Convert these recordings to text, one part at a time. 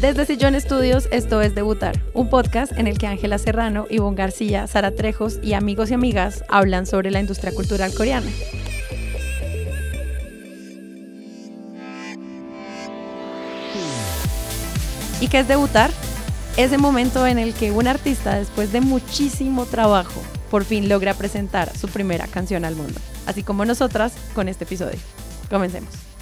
Desde Sillón Estudios, esto es Debutar, un podcast en el que Ángela Serrano, Ivonne García, Sara Trejos y amigos y amigas hablan sobre la industria cultural coreana. ¿Y qué es debutar? Ese momento en el que un artista, después de muchísimo trabajo, por fin logra presentar su primera canción al mundo, así como nosotras con este episodio. Comencemos.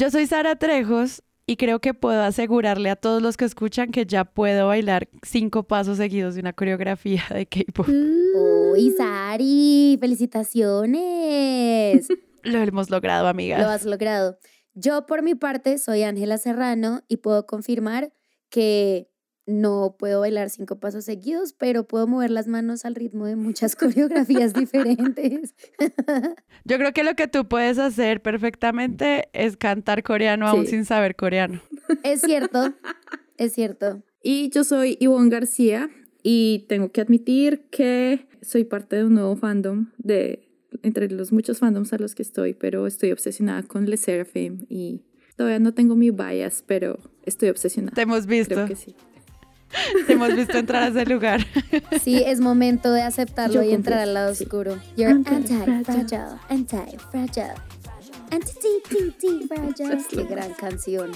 Yo soy Sara Trejos y creo que puedo asegurarle a todos los que escuchan que ya puedo bailar cinco pasos seguidos de una coreografía de K-pop. ¡Uy, Sari! ¡Felicidades! Lo hemos logrado, amiga. Lo has logrado. Yo, por mi parte, soy Ángela Serrano y puedo confirmar que no puedo bailar cinco pasos seguidos, pero puedo mover las manos al ritmo de muchas coreografías diferentes. Yo creo que lo que tú puedes hacer perfectamente es cantar coreano aún sin saber coreano. Es cierto, es cierto. Y yo soy Ivonne García y tengo que admitir que soy parte de un nuevo fandom de entre los muchos fandoms a los que estoy, pero estoy obsesionada con Le Seraphim y todavía no tengo mi bias, pero estoy obsesionada. Te hemos visto. Creo que sí. Te hemos visto entrar a ese lugar. Sí, es momento de aceptarlo y entrar al lado oscuro. You're anti-fragile, anti-fragile. Anti-fragile. Qué gran canción.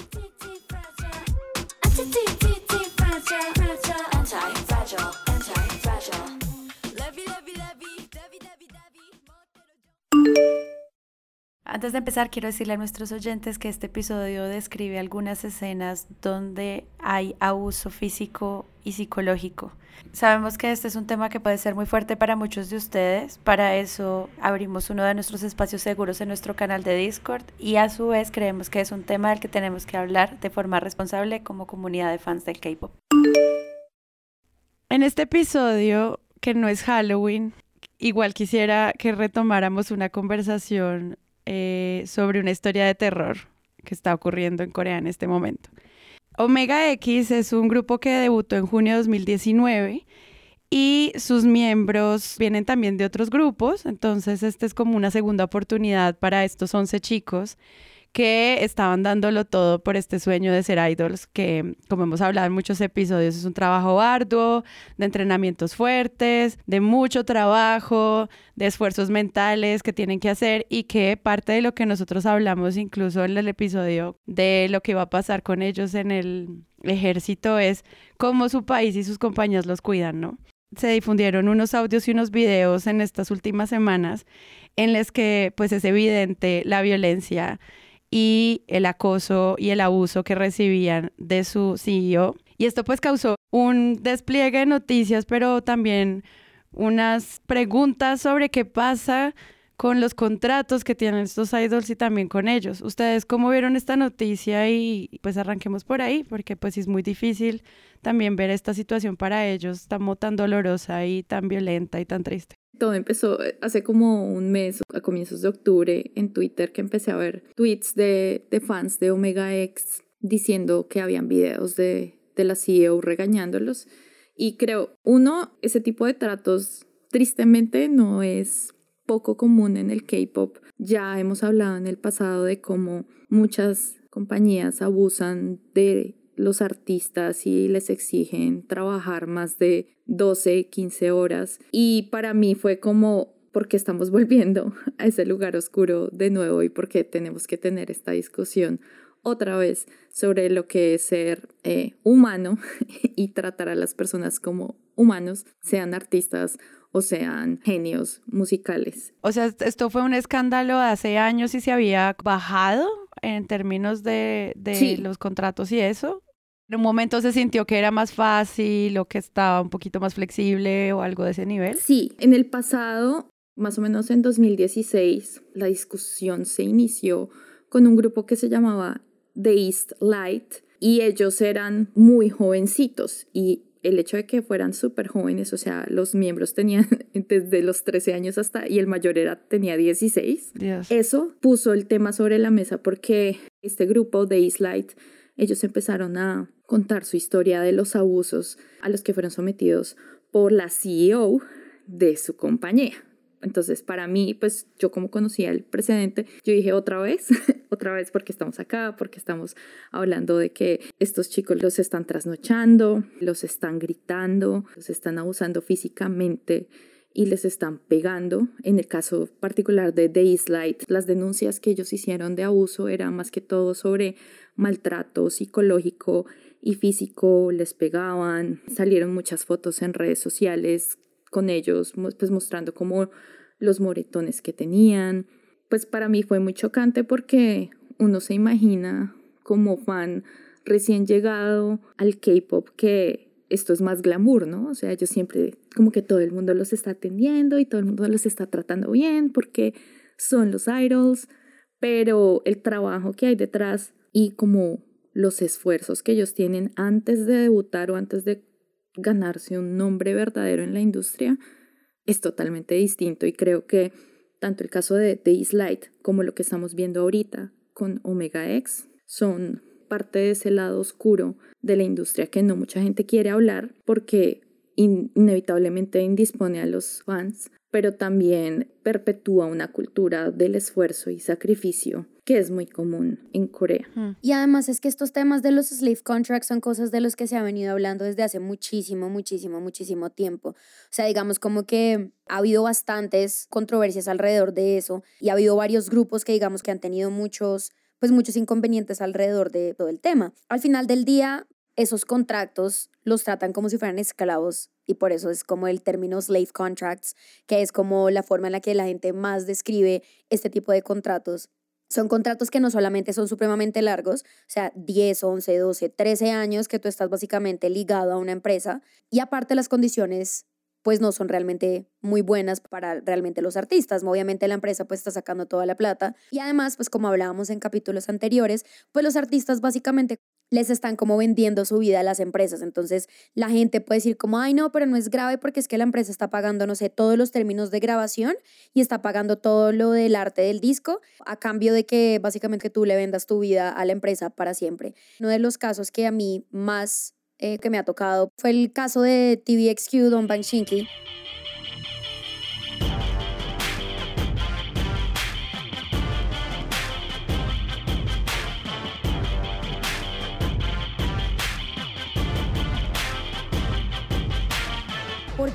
Antes de empezar, quiero decirle a nuestros oyentes que este episodio describe algunas escenas donde hay abuso físico y psicológico. Sabemos que este es un tema que puede ser muy fuerte para muchos de ustedes. Para eso abrimos uno de nuestros espacios seguros en nuestro canal de Discord y a su vez creemos que es un tema del que tenemos que hablar de forma responsable como comunidad de fans del K-Pop. En este episodio, que no es Halloween, igual quisiera que retomáramos una conversación eh, sobre una historia de terror que está ocurriendo en Corea en este momento. Omega X es un grupo que debutó en junio de 2019 y sus miembros vienen también de otros grupos, entonces esta es como una segunda oportunidad para estos 11 chicos que estaban dándolo todo por este sueño de ser idols, que como hemos hablado en muchos episodios, es un trabajo arduo, de entrenamientos fuertes, de mucho trabajo, de esfuerzos mentales que tienen que hacer y que parte de lo que nosotros hablamos incluso en el episodio de lo que va a pasar con ellos en el ejército es cómo su país y sus compañías los cuidan, ¿no? Se difundieron unos audios y unos videos en estas últimas semanas en los que pues es evidente la violencia y el acoso y el abuso que recibían de su CEO. Y esto pues causó un despliegue de noticias, pero también unas preguntas sobre qué pasa con los contratos que tienen estos idols y también con ellos. ¿Ustedes cómo vieron esta noticia? Y pues arranquemos por ahí, porque pues es muy difícil también ver esta situación para ellos tan, tan dolorosa y tan violenta y tan triste. Todo empezó eh, hace como un mes, a comienzos de octubre, en Twitter, que empecé a ver tweets de, de fans de Omega X diciendo que habían videos de, de la CEO regañándolos. Y creo, uno, ese tipo de tratos tristemente no es poco común en el K-Pop. Ya hemos hablado en el pasado de cómo muchas compañías abusan de los artistas y les exigen trabajar más de 12, 15 horas. Y para mí fue como, porque estamos volviendo a ese lugar oscuro de nuevo y porque tenemos que tener esta discusión otra vez sobre lo que es ser eh, humano y tratar a las personas como humanos, sean artistas o sean genios musicales. O sea, esto fue un escándalo hace años y se había bajado en términos de, de los contratos y eso. ¿En un momento se sintió que era más fácil o que estaba un poquito más flexible o algo de ese nivel? Sí, en el pasado, más o menos en 2016, la discusión se inició con un grupo que se llamaba The East Light y ellos eran muy jovencitos y el hecho de que fueran súper jóvenes, o sea, los miembros tenían desde los 13 años hasta, y el mayor era, tenía 16, eso puso el tema sobre la mesa porque este grupo, The East Light, ellos empezaron a contar su historia de los abusos a los que fueron sometidos por la CEO de su compañía. Entonces, para mí, pues yo como conocía el precedente, yo dije otra vez, otra vez porque estamos acá, porque estamos hablando de que estos chicos los están trasnochando, los están gritando, los están abusando físicamente y les están pegando. En el caso particular de Light, las denuncias que ellos hicieron de abuso eran más que todo sobre maltrato psicológico y físico, les pegaban, salieron muchas fotos en redes sociales con ellos, pues mostrando como los moretones que tenían. Pues para mí fue muy chocante porque uno se imagina como fan recién llegado al K-pop que esto es más glamour, ¿no? O sea, yo siempre, como que todo el mundo los está atendiendo y todo el mundo los está tratando bien porque son los idols, pero el trabajo que hay detrás y como los esfuerzos que ellos tienen antes de debutar o antes de ganarse un nombre verdadero en la industria es totalmente distinto y creo que tanto el caso de The Light como lo que estamos viendo ahorita con Omega X son parte de ese lado oscuro de la industria que no mucha gente quiere hablar porque inevitablemente indispone a los fans, pero también perpetúa una cultura del esfuerzo y sacrificio que es muy común en Corea. Y además es que estos temas de los slave contracts son cosas de los que se ha venido hablando desde hace muchísimo, muchísimo, muchísimo tiempo. O sea, digamos como que ha habido bastantes controversias alrededor de eso y ha habido varios grupos que digamos que han tenido muchos pues muchos inconvenientes alrededor de todo el tema. Al final del día, esos contratos los tratan como si fueran esclavos y por eso es como el término slave contracts, que es como la forma en la que la gente más describe este tipo de contratos. Son contratos que no solamente son supremamente largos, o sea, 10, 11, 12, 13 años que tú estás básicamente ligado a una empresa y aparte las condiciones pues no son realmente muy buenas para realmente los artistas. Obviamente la empresa pues está sacando toda la plata y además pues como hablábamos en capítulos anteriores, pues los artistas básicamente les están como vendiendo su vida a las empresas. Entonces la gente puede decir como, ay no, pero no es grave porque es que la empresa está pagando, no sé, todos los términos de grabación y está pagando todo lo del arte del disco a cambio de que básicamente tú le vendas tu vida a la empresa para siempre. Uno de los casos que a mí más eh, que me ha tocado fue el caso de TVXQ Don Bang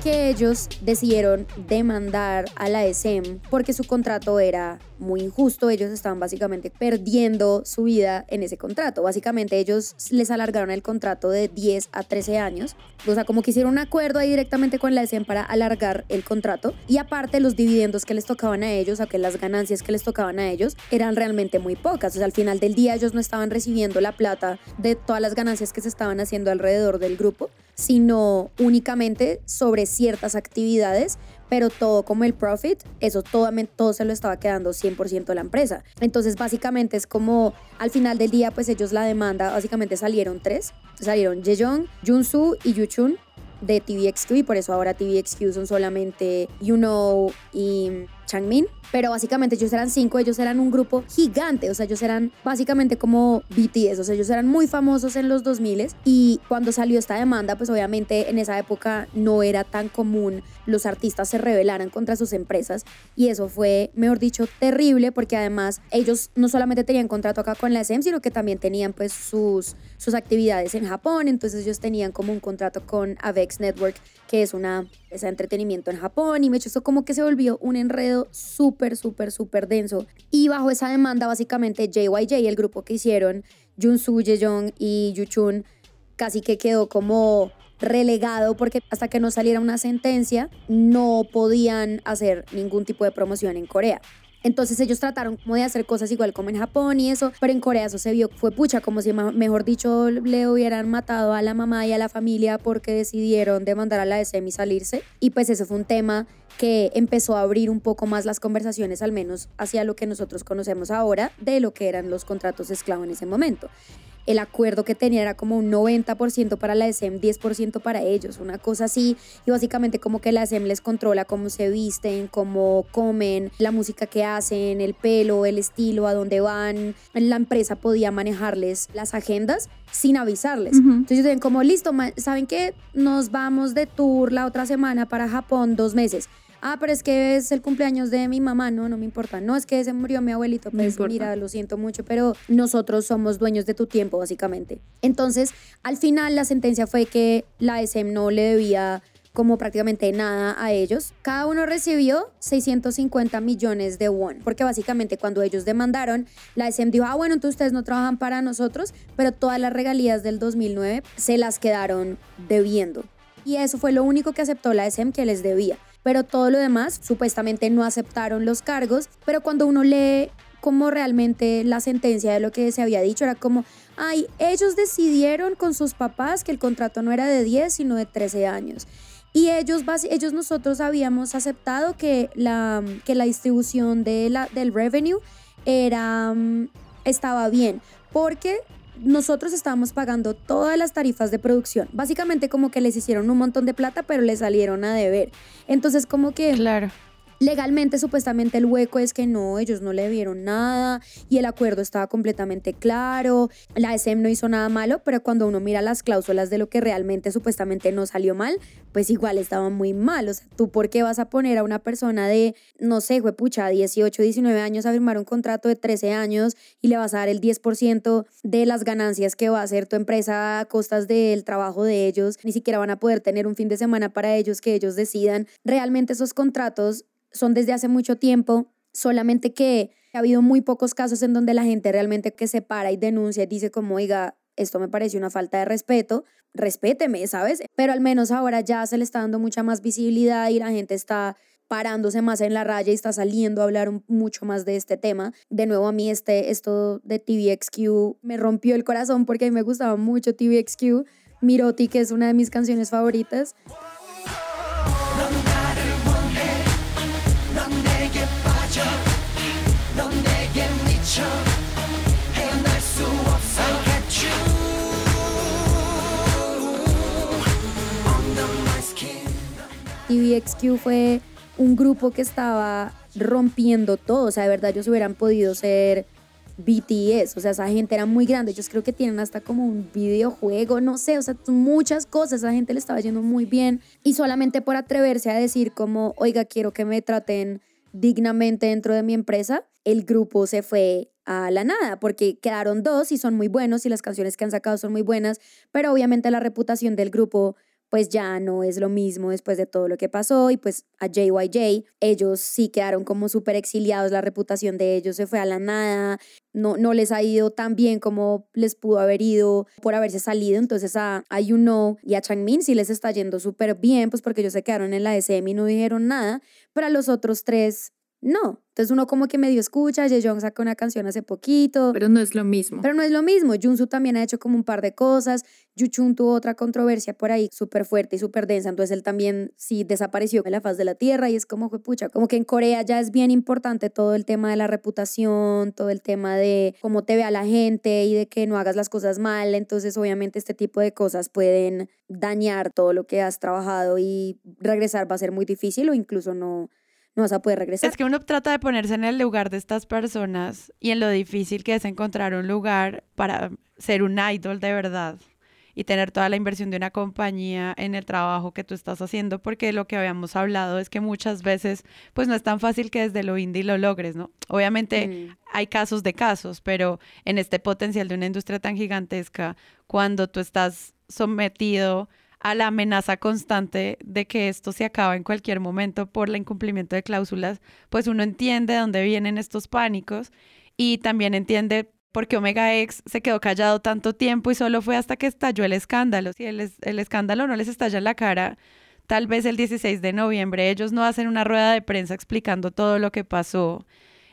Porque ellos decidieron demandar a la SM porque su contrato era muy injusto, ellos estaban básicamente perdiendo su vida en ese contrato. Básicamente ellos les alargaron el contrato de 10 a 13 años, o sea, como que hicieron un acuerdo ahí directamente con la SM para alargar el contrato. Y aparte los dividendos que les tocaban a ellos, o que las ganancias que les tocaban a ellos eran realmente muy pocas, o sea, al final del día ellos no estaban recibiendo la plata de todas las ganancias que se estaban haciendo alrededor del grupo, sino únicamente sobre ciertas actividades, pero todo como el profit, eso todo, todo se lo estaba quedando 100% la empresa. Entonces básicamente es como al final del día pues ellos la demanda, básicamente salieron tres, salieron Jejong, Junsu y Yuchun de TVXQ y por eso ahora TVXQ son solamente You Know y Changmin, pero básicamente ellos eran cinco, ellos eran un grupo gigante, o sea, ellos eran básicamente como BTS, o sea, ellos eran muy famosos en los 2000 y cuando salió esta demanda, pues obviamente en esa época no era tan común los artistas se rebelaran contra sus empresas y eso fue, mejor dicho, terrible porque además ellos no solamente tenían contrato acá con la SM, sino que también tenían pues sus, sus actividades en Japón, entonces ellos tenían como un contrato con Avex Network, que es una de entretenimiento en Japón y me hecho eso como que se volvió un enredo súper, súper, súper denso. Y bajo esa demanda, básicamente, JYJ, el grupo que hicieron, Junsu, Jejong y Yuchun, casi que quedó como relegado porque hasta que no saliera una sentencia no podían hacer ningún tipo de promoción en Corea. Entonces ellos trataron como de hacer cosas igual como en Japón y eso, pero en Corea eso se vio, fue pucha, como si mejor dicho le hubieran matado a la mamá y a la familia porque decidieron demandar a la SM y salirse. Y pues eso fue un tema que empezó a abrir un poco más las conversaciones, al menos hacia lo que nosotros conocemos ahora, de lo que eran los contratos esclavos en ese momento el acuerdo que tenía era como un 90% para la SM, 10% para ellos, una cosa así. Y básicamente como que la SM les controla cómo se visten, cómo comen, la música que hacen, el pelo, el estilo, a dónde van. La empresa podía manejarles las agendas sin avisarles. Entonces ellos como, listo, ¿saben qué? Nos vamos de tour la otra semana para Japón dos meses Ah, pero es que es el cumpleaños de mi mamá, no, no me importa. No, es que se murió mi abuelito, pues mira, lo siento mucho, pero nosotros somos dueños de tu tiempo, básicamente. Entonces, al final la sentencia fue que la SM no le debía como prácticamente nada a ellos. Cada uno recibió 650 millones de won, porque básicamente cuando ellos demandaron, la SM dijo, ah, bueno, entonces ustedes no trabajan para nosotros, pero todas las regalías del 2009 se las quedaron debiendo. Y eso fue lo único que aceptó la SM que les debía. Pero todo lo demás, supuestamente no aceptaron los cargos, pero cuando uno lee como realmente la sentencia de lo que se había dicho, era como, ay, ellos decidieron con sus papás que el contrato no era de 10, sino de 13 años. Y ellos, ellos nosotros habíamos aceptado que la, que la distribución de la, del revenue era, mm, estaba bien, porque nosotros estábamos pagando todas las tarifas de producción. Básicamente como que les hicieron un montón de plata, pero les salieron a deber. Entonces como que... Claro. Legalmente, supuestamente el hueco es que no, ellos no le dieron nada y el acuerdo estaba completamente claro. La SM no hizo nada malo, pero cuando uno mira las cláusulas de lo que realmente supuestamente no salió mal, pues igual estaba muy mal. O sea, ¿tú por qué vas a poner a una persona de, no sé, pucha, 18, 19 años a firmar un contrato de 13 años y le vas a dar el 10% de las ganancias que va a hacer tu empresa a costas del trabajo de ellos? Ni siquiera van a poder tener un fin de semana para ellos que ellos decidan. Realmente esos contratos son desde hace mucho tiempo, solamente que ha habido muy pocos casos en donde la gente realmente que se para y denuncia y dice como, oiga, esto me parece una falta de respeto, respéteme, ¿sabes? Pero al menos ahora ya se le está dando mucha más visibilidad y la gente está parándose más en la raya y está saliendo a hablar mucho más de este tema. De nuevo a mí este, esto de TVXQ me rompió el corazón porque a mí me gustaba mucho TVXQ. Miroti, que es una de mis canciones favoritas. TVXQ fue un grupo que estaba rompiendo todo, o sea, de verdad ellos hubieran podido ser BTS, o sea, esa gente era muy grande, ellos creo que tienen hasta como un videojuego, no sé, o sea, muchas cosas, esa gente le estaba yendo muy bien. Y solamente por atreverse a decir como, oiga, quiero que me traten dignamente dentro de mi empresa, el grupo se fue a la nada, porque quedaron dos y son muy buenos y las canciones que han sacado son muy buenas, pero obviamente la reputación del grupo pues ya no es lo mismo después de todo lo que pasó y pues a JYJ ellos sí quedaron como súper exiliados, la reputación de ellos se fue a la nada, no, no les ha ido tan bien como les pudo haber ido por haberse salido, entonces a, a You y a Changmin sí les está yendo súper bien, pues porque ellos se quedaron en la SM y no dijeron nada, pero a los otros tres no. Entonces uno como que medio escucha, Jong sacó una canción hace poquito. Pero no es lo mismo. Pero no es lo mismo. Junsu también ha hecho como un par de cosas. Yuchun tuvo otra controversia por ahí súper fuerte y súper densa. Entonces él también sí desapareció de la faz de la tierra y es como fue pucha. Como que en Corea ya es bien importante todo el tema de la reputación, todo el tema de cómo te ve a la gente y de que no hagas las cosas mal. Entonces obviamente este tipo de cosas pueden dañar todo lo que has trabajado y regresar va a ser muy difícil o incluso no no vas a poder regresar. Es que uno trata de ponerse en el lugar de estas personas y en lo difícil que es encontrar un lugar para ser un idol de verdad y tener toda la inversión de una compañía en el trabajo que tú estás haciendo, porque lo que habíamos hablado es que muchas veces pues no es tan fácil que desde lo indie lo logres, ¿no? Obviamente mm. hay casos de casos, pero en este potencial de una industria tan gigantesca, cuando tú estás sometido a la amenaza constante de que esto se acaba en cualquier momento por el incumplimiento de cláusulas, pues uno entiende de dónde vienen estos pánicos y también entiende por qué Omega X se quedó callado tanto tiempo y solo fue hasta que estalló el escándalo. Si el, el escándalo no les estalla en la cara, tal vez el 16 de noviembre ellos no hacen una rueda de prensa explicando todo lo que pasó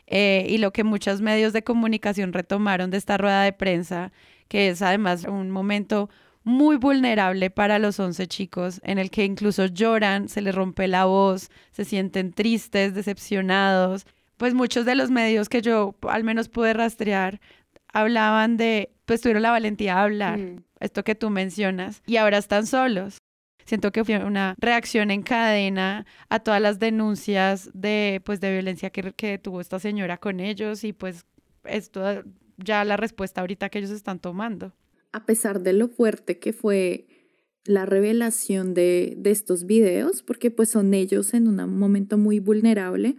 eh, y lo que muchos medios de comunicación retomaron de esta rueda de prensa, que es además un momento muy vulnerable para los 11 chicos, en el que incluso lloran, se les rompe la voz, se sienten tristes, decepcionados. Pues muchos de los medios que yo al menos pude rastrear hablaban de, pues tuvieron la valentía de hablar, mm. esto que tú mencionas, y ahora están solos. Siento que fue una reacción en cadena a todas las denuncias de, pues, de violencia que, que tuvo esta señora con ellos y pues esto ya la respuesta ahorita que ellos están tomando a pesar de lo fuerte que fue la revelación de, de estos videos, porque pues son ellos en un momento muy vulnerable,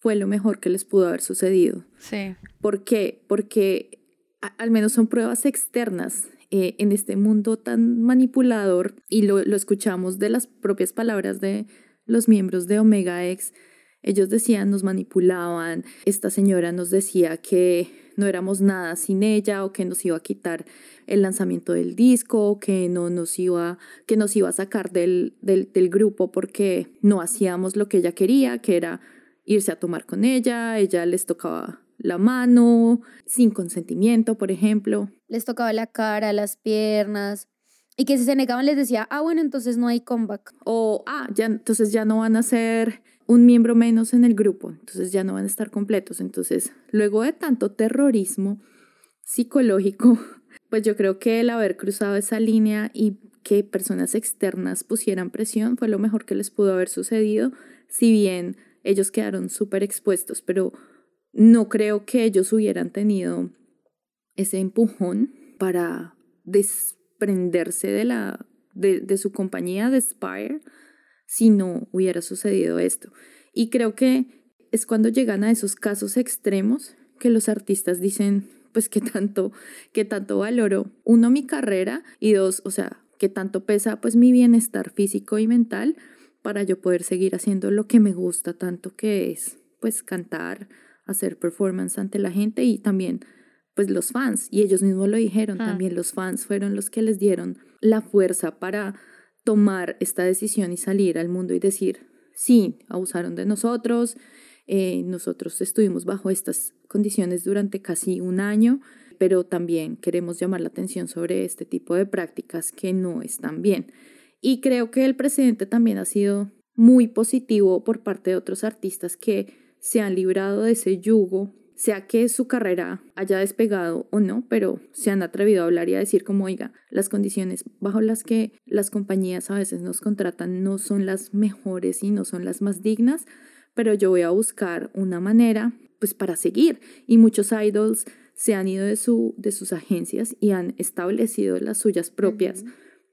fue lo mejor que les pudo haber sucedido. Sí. ¿Por qué? Porque al menos son pruebas externas eh, en este mundo tan manipulador y lo, lo escuchamos de las propias palabras de los miembros de Omega X. Ellos decían, nos manipulaban, esta señora nos decía que no éramos nada sin ella o que nos iba a quitar el lanzamiento del disco, que no nos iba, que nos iba a sacar del, del, grupo porque no hacíamos lo que ella quería, que era irse a tomar con ella, ella les tocaba la mano, sin consentimiento, por ejemplo. Les tocaba la cara, las piernas. Y que si se negaban les decía, ah, bueno, entonces no hay comeback. O, ah, ya, entonces ya no van a ser un miembro menos en el grupo, entonces ya no van a estar completos. Entonces, luego de tanto terrorismo psicológico, pues yo creo que el haber cruzado esa línea y que personas externas pusieran presión fue lo mejor que les pudo haber sucedido, si bien ellos quedaron súper expuestos, pero no creo que ellos hubieran tenido ese empujón para desprenderse de, la, de, de su compañía de Spire si no hubiera sucedido esto. Y creo que es cuando llegan a esos casos extremos que los artistas dicen, pues que tanto, que tanto valoro, uno, mi carrera y dos, o sea, que tanto pesa pues mi bienestar físico y mental para yo poder seguir haciendo lo que me gusta tanto que es pues cantar, hacer performance ante la gente y también pues los fans y ellos mismos lo dijeron, ah. también los fans fueron los que les dieron la fuerza para tomar esta decisión y salir al mundo y decir, sí, abusaron de nosotros, eh, nosotros estuvimos bajo estas condiciones durante casi un año, pero también queremos llamar la atención sobre este tipo de prácticas que no están bien. Y creo que el presidente también ha sido muy positivo por parte de otros artistas que se han librado de ese yugo, sea que su carrera haya despegado o no, pero se han atrevido a hablar y a decir como, oiga, las condiciones bajo las que las compañías a veces nos contratan no son las mejores y no son las más dignas, pero yo voy a buscar una manera pues para seguir. Y muchos idols se han ido de, su, de sus agencias y han establecido las suyas propias.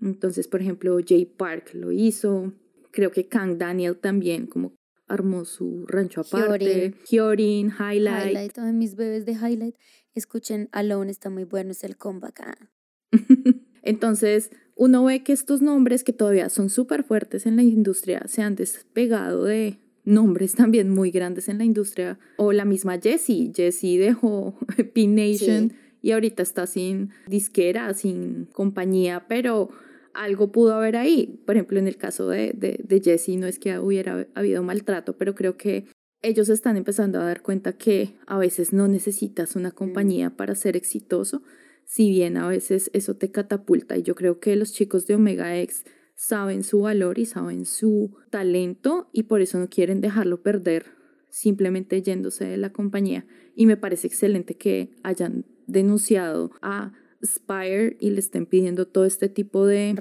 Entonces, por ejemplo, Jay Park lo hizo, creo que Kang Daniel también, como armó su rancho aparte. Hyorin, Highlight. Highlight, todos mis bebés de Highlight. Escuchen, Alone está muy bueno, es el comeback. Ah. Entonces, uno ve que estos nombres que todavía son súper fuertes en la industria se han despegado de nombres también muy grandes en la industria. O la misma Jessie. Jessie dejó Pin Nation y ahorita está sin disquera, sin compañía, pero algo pudo haber ahí. Por ejemplo, en el caso de, de, de Jessie, no es que hubiera habido maltrato, pero creo que ellos están empezando a dar cuenta que a veces no necesitas una compañía para ser exitoso, si bien a veces eso te catapulta. Y yo creo que los chicos de Omega X saben su valor y saben su talento y por eso no quieren dejarlo perder simplemente yéndose de la compañía. Y me parece excelente que hayan denunciado a Spire y le estén pidiendo todo este tipo de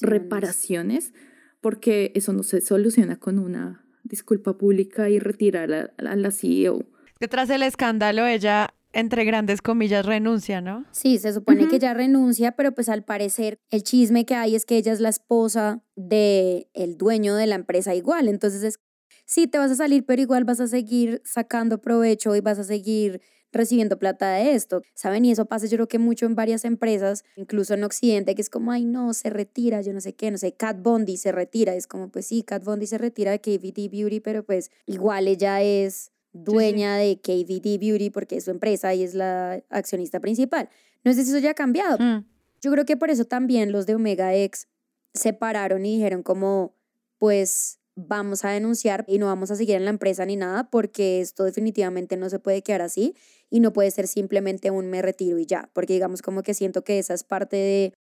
reparaciones, porque eso no se soluciona con una disculpa pública y retirar a, la CEO. Que tras el escándalo ella entre grandes comillas, renuncia, ¿no? Sí, se supone que ella renuncia, pero pues al parecer el chisme que hay es que ella es la esposa del el dueño de la empresa igual. Entonces es, sí, te vas a salir, pero igual vas a seguir sacando provecho y vas a seguir recibiendo plata de esto, ¿saben? Y eso pasa yo creo que mucho en varias empresas, incluso en Occidente, que es como, ay, no, se retira, yo no sé qué, no sé, Cat Bondi se retira, es como, pues sí, Cat Bondi se retira de KVD Beauty, pero pues igual ella es dueña de KVD Beauty porque es su empresa y es la accionista principal. No sé si eso ya ha cambiado. Mm. Yo creo que por eso también los de Omega X se pararon y dijeron como, pues vamos a denunciar y no vamos a seguir en la empresa ni nada porque esto definitivamente no se puede quedar así y no puede ser simplemente un me retiro y ya, porque digamos como que siento que esa es parte de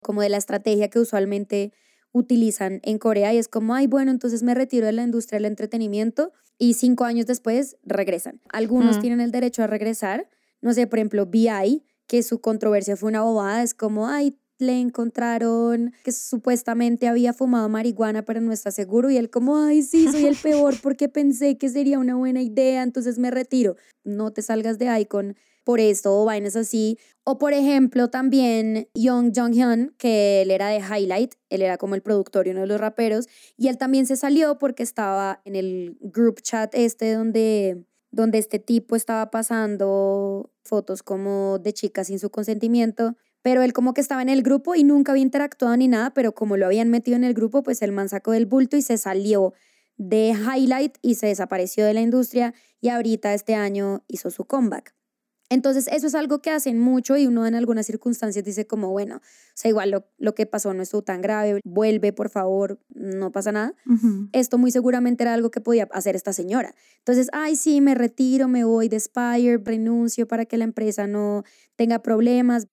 como de la estrategia que usualmente utilizan en Corea y es como, ay, bueno, entonces me retiro de la industria del entretenimiento y cinco años después regresan. Algunos mm. tienen el derecho a regresar, no sé, por ejemplo, BI, que su controversia fue una bobada, es como, ay, le encontraron que supuestamente había fumado marihuana, pero no está seguro. Y él como, ay, sí, soy el peor porque pensé que sería una buena idea, entonces me retiro. No te salgas de ahí con por esto o vainas así. O por ejemplo también Young Jong-hyun, que él era de Highlight, él era como el productor y uno de los raperos, y él también se salió porque estaba en el group chat este donde, donde este tipo estaba pasando fotos como de chicas sin su consentimiento pero él como que estaba en el grupo y nunca había interactuado ni nada, pero como lo habían metido en el grupo, pues el man sacó del bulto y se salió de Highlight y se desapareció de la industria y ahorita este año hizo su comeback. Entonces, eso es algo que hacen mucho y uno en algunas circunstancias dice como, bueno, o sea, igual lo, lo que pasó no estuvo tan grave, vuelve, por favor, no pasa nada. Esto muy seguramente era algo que podía hacer esta señora. Entonces, ay, sí, me retiro, me voy de Spire, renuncio para que la empresa no tenga problemas.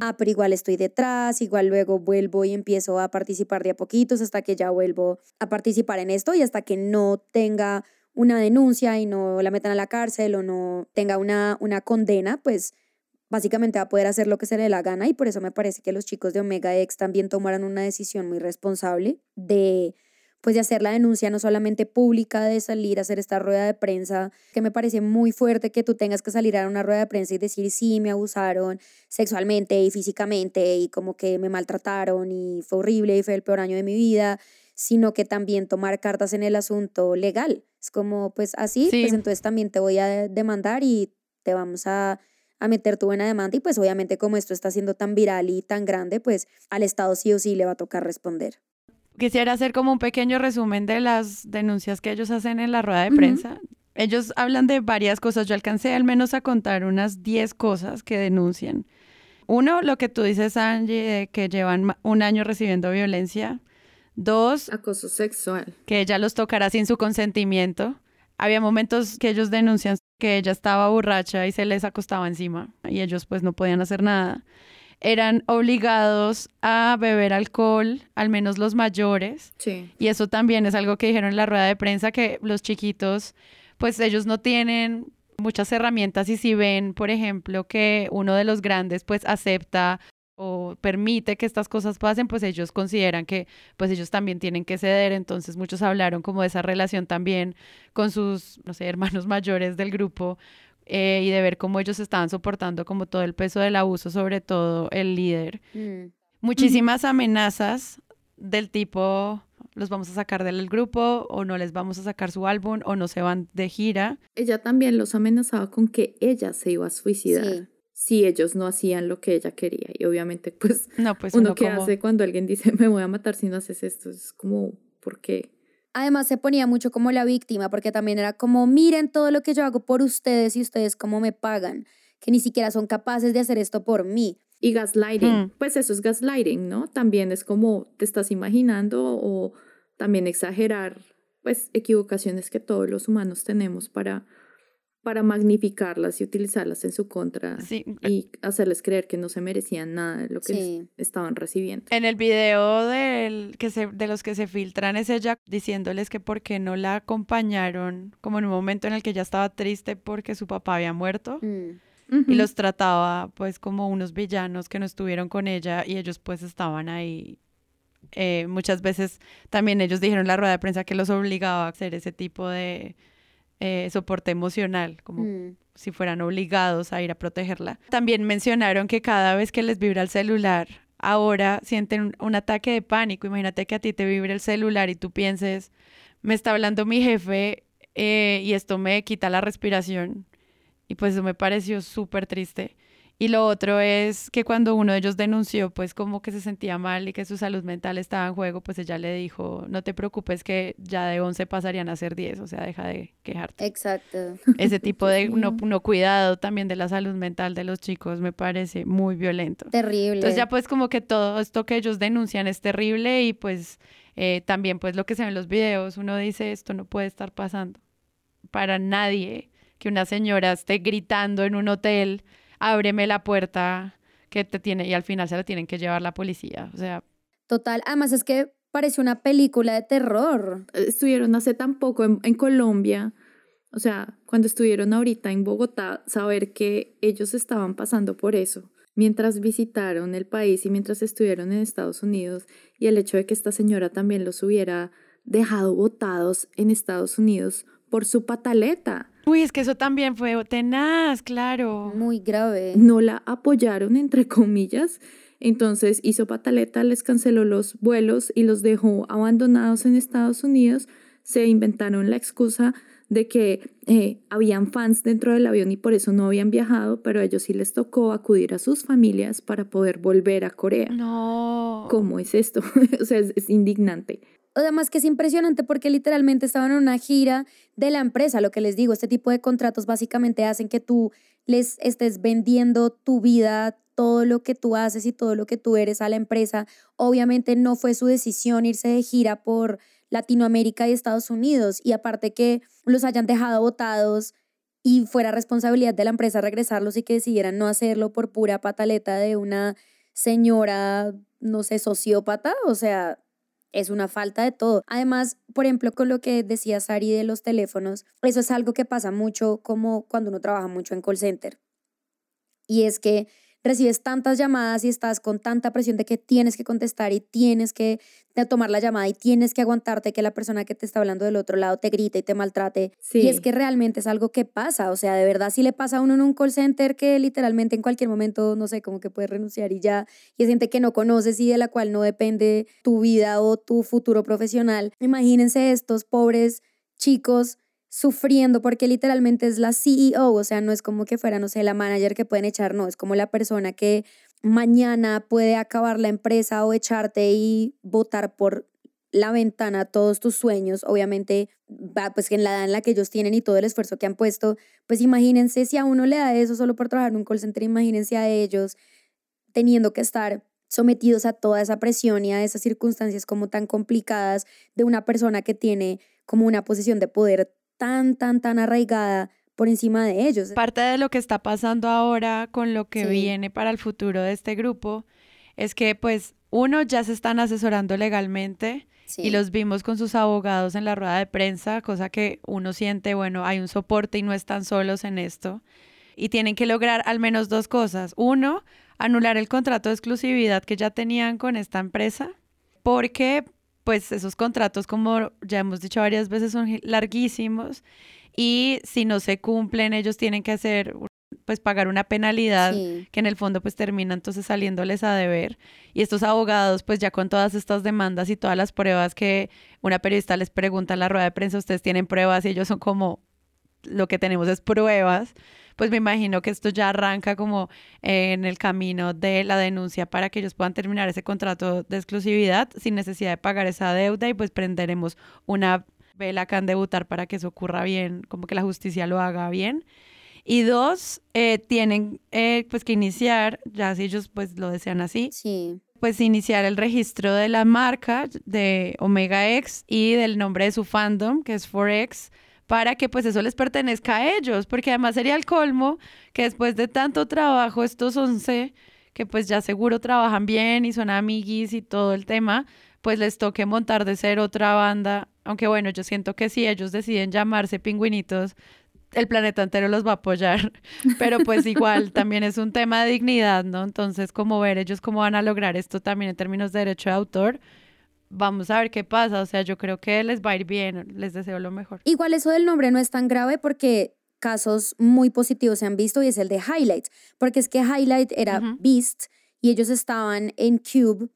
Ah, pero igual estoy detrás, igual luego vuelvo y empiezo a participar de a poquitos hasta que ya vuelvo a participar en esto y hasta que no tenga una denuncia y no la metan a la cárcel o no tenga una, una condena, pues básicamente va a poder hacer lo que se le dé la gana y por eso me parece que los chicos de Omega X también tomaron una decisión muy responsable de pues de hacer la denuncia no solamente pública, de salir a hacer esta rueda de prensa, que me parece muy fuerte que tú tengas que salir a una rueda de prensa y decir, sí, me abusaron sexualmente y físicamente y como que me maltrataron y fue horrible y fue el peor año de mi vida sino que también tomar cartas en el asunto legal. Es como, pues así, pues entonces también te voy a demandar y te vamos a, a meter tu buena demanda y pues obviamente como esto está siendo tan viral y tan grande, pues al Estado sí o sí le va a tocar responder. Quisiera hacer como un pequeño resumen de las denuncias que ellos hacen en la rueda de prensa. Ellos hablan de varias cosas. Yo alcancé al menos a contar unas 10 cosas que denuncian. Uno, lo que tú dices, Angie, de que llevan un año recibiendo violencia. Dos, acoso sexual. Que ella los tocará sin su consentimiento. Había momentos que ellos denuncian que ella estaba borracha y se les acostaba encima y ellos pues no podían hacer nada. Eran obligados a beber alcohol, al menos los mayores. Sí. Y eso también es algo que dijeron en la rueda de prensa, que los chiquitos, pues ellos no tienen muchas herramientas y si ven, por ejemplo, que uno de los grandes pues acepta o permite que estas cosas pasen, pues ellos consideran que pues ellos también tienen que ceder, entonces muchos hablaron como de esa relación también con sus, no sé, hermanos mayores del grupo eh, y de ver cómo ellos estaban soportando como todo el peso del abuso, sobre todo el líder. Mm. Muchísimas amenazas del tipo los vamos a sacar del grupo o no les vamos a sacar su álbum o no se van de gira. Ella también los amenazaba con que ella se iba a suicidar si ellos no hacían lo que ella quería. Y obviamente, pues, no, pues uno, que hace cuando alguien dice, me voy a matar si no haces esto, es como, ¿por qué? Además se ponía mucho como la víctima, porque también era como, miren todo lo que yo hago por ustedes y ustedes cómo me pagan, que ni siquiera son capaces de hacer esto por mí. Y gaslighting, mm. pues eso es gaslighting, ¿no? También es como te estás imaginando o también exagerar, pues, equivocaciones que todos los humanos tenemos para para magnificarlas y utilizarlas en su contra y hacerles creer que no se merecían nada de lo que estaban recibiendo. En el video del, que se, de los que se filtran es ella diciéndoles que por qué no la acompañaron como en un momento en el que ella estaba triste porque su papá había muerto. Mm. Y los trataba pues como unos villanos que no estuvieron con ella y ellos pues estaban ahí eh, muchas veces también ellos dijeron en la rueda de prensa que los obligaba a hacer ese tipo de, eh, soporte emocional, como mm. si fueran obligados a ir a protegerla. También mencionaron que cada vez que les vibra el celular, ahora sienten un, ataque de pánico. Imagínate que a ti te vibre el celular y tú pienses, me está hablando mi jefe eh, y esto me quita la respiración. Y pues eso me pareció súper triste. Y lo otro es que cuando uno de ellos denunció, pues como que se sentía mal y que su salud mental estaba en juego, pues ella le dijo, no te preocupes que ya de 11 pasarían a ser 10, o sea, deja de quejarte. Exacto. Ese tipo de no, no, cuidado también de la salud mental de los chicos me parece muy violento. Terrible. Entonces ya pues como que todo esto que ellos denuncian es terrible y pues eh, también pues lo que se ve en los videos, uno dice, esto no puede estar pasando para nadie, que una señora esté gritando en un hotel ábreme la puerta que te tiene y al final se la tienen que llevar la policía. O sea. Total, además es que parece una película de terror. Estuvieron hace tan poco en, en Colombia, o sea, cuando estuvieron ahorita en Bogotá, saber que ellos estaban pasando por eso mientras visitaron el país y mientras estuvieron en Estados Unidos y el hecho de que esta señora también los hubiera dejado botados en Estados Unidos por su pataleta Uy, es que eso también fue tenaz, claro. Muy grave. No la apoyaron, entre comillas. Entonces hizo pataleta, les canceló los vuelos y los dejó abandonados en Estados Unidos. Se inventaron la excusa de que eh, habían fans dentro del avión y por eso no habían viajado, pero a ellos sí les tocó acudir a sus familias para poder volver a Corea. No. ¿Cómo es esto? o sea, es, indignante. Además que es impresionante porque literalmente estaban en una gira de la empresa, lo que les digo, este tipo de contratos básicamente hacen que tú les estés vendiendo tu vida, todo lo que tú haces y todo lo que tú eres a la empresa. Obviamente no fue su decisión irse de gira por Latinoamérica y Estados Unidos y aparte que los hayan dejado votados y fuera responsabilidad de la empresa regresarlos y que decidieran no hacerlo por pura pataleta de una señora, no sé, sociópata, o sea, es una falta de todo. Además, por ejemplo, con lo que decía Sari de los teléfonos, eso es algo que pasa mucho como cuando uno trabaja mucho en call center. Y es que recibes tantas llamadas y estás con tanta presión de que tienes que contestar y tienes que tomar la llamada y tienes que aguantarte que la persona que te está hablando del otro lado te grite y te maltrate. Y es que realmente es algo que pasa, o sea, de verdad si le pasa a uno en un call center que literalmente en cualquier momento, no sé, como que puedes renunciar y ya, y es gente que no conoces y de la cual no depende tu vida o tu futuro profesional. Imagínense estos pobres chicos sufriendo porque literalmente es la CEO, o sea, no es como que fuera, no sé, la manager que pueden echar, no, es como la persona que mañana puede acabar la empresa o echarte y votar por la ventana todos tus sueños, obviamente, pues en la edad en la que ellos tienen y todo el esfuerzo que han puesto, pues imagínense si a uno le da eso solo por trabajar en un call center, imagínense a ellos teniendo que estar sometidos a toda esa presión y a esas circunstancias como tan complicadas de una persona que tiene como una posición de poder tan, tan, tan arraigada por encima de ellos. Parte de lo que está pasando ahora con lo que viene para el futuro de este grupo es que pues uno ya se están asesorando legalmente y los vimos con sus abogados en la rueda de prensa, cosa que uno siente, bueno, hay un soporte y no están solos en esto. Y tienen que lograr al menos dos cosas. Uno, anular el contrato de exclusividad que ya tenían con esta empresa, porque pues esos contratos, como ya hemos dicho varias veces, son larguísimos y si no se cumplen, ellos tienen que hacer, pues pagar una penalidad que en el fondo pues termina entonces saliéndoles a deber. Y estos abogados, pues ya con todas estas demandas y todas las pruebas que una periodista les pregunta en la rueda de prensa, ustedes tienen pruebas y ellos son como, lo que tenemos es pruebas pues me imagino que esto ya arranca como en el camino de la denuncia para que ellos puedan terminar ese contrato de exclusividad sin necesidad de pagar esa deuda y pues prenderemos una vela acá en debutar para que eso ocurra bien, como que la justicia lo haga bien. Y dos, eh, tienen eh, pues que iniciar, ya si ellos pues lo desean así, sí. pues iniciar el registro de la marca de Omega X y del nombre de su fandom, que es Forex, para que pues eso les pertenezca a ellos, porque además sería el colmo que después de tanto trabajo, estos 11, que pues ya seguro trabajan bien y son amiguis y todo el tema, pues les toque montar de ser otra banda, aunque bueno, yo siento que si ellos deciden llamarse pingüinitos, el planeta entero los va a apoyar, pero pues igual también es un tema de dignidad, ¿no? Entonces, como ver ellos cómo van a lograr esto también en términos de derecho de autor, vamos a ver qué pasa. O sea, yo creo que les va a ir bien, les deseo lo mejor. Igual eso del nombre no es tan grave porque casos muy positivos se han visto y es el de Highlight, porque es que Highlight era Beast y ellos estaban en Cube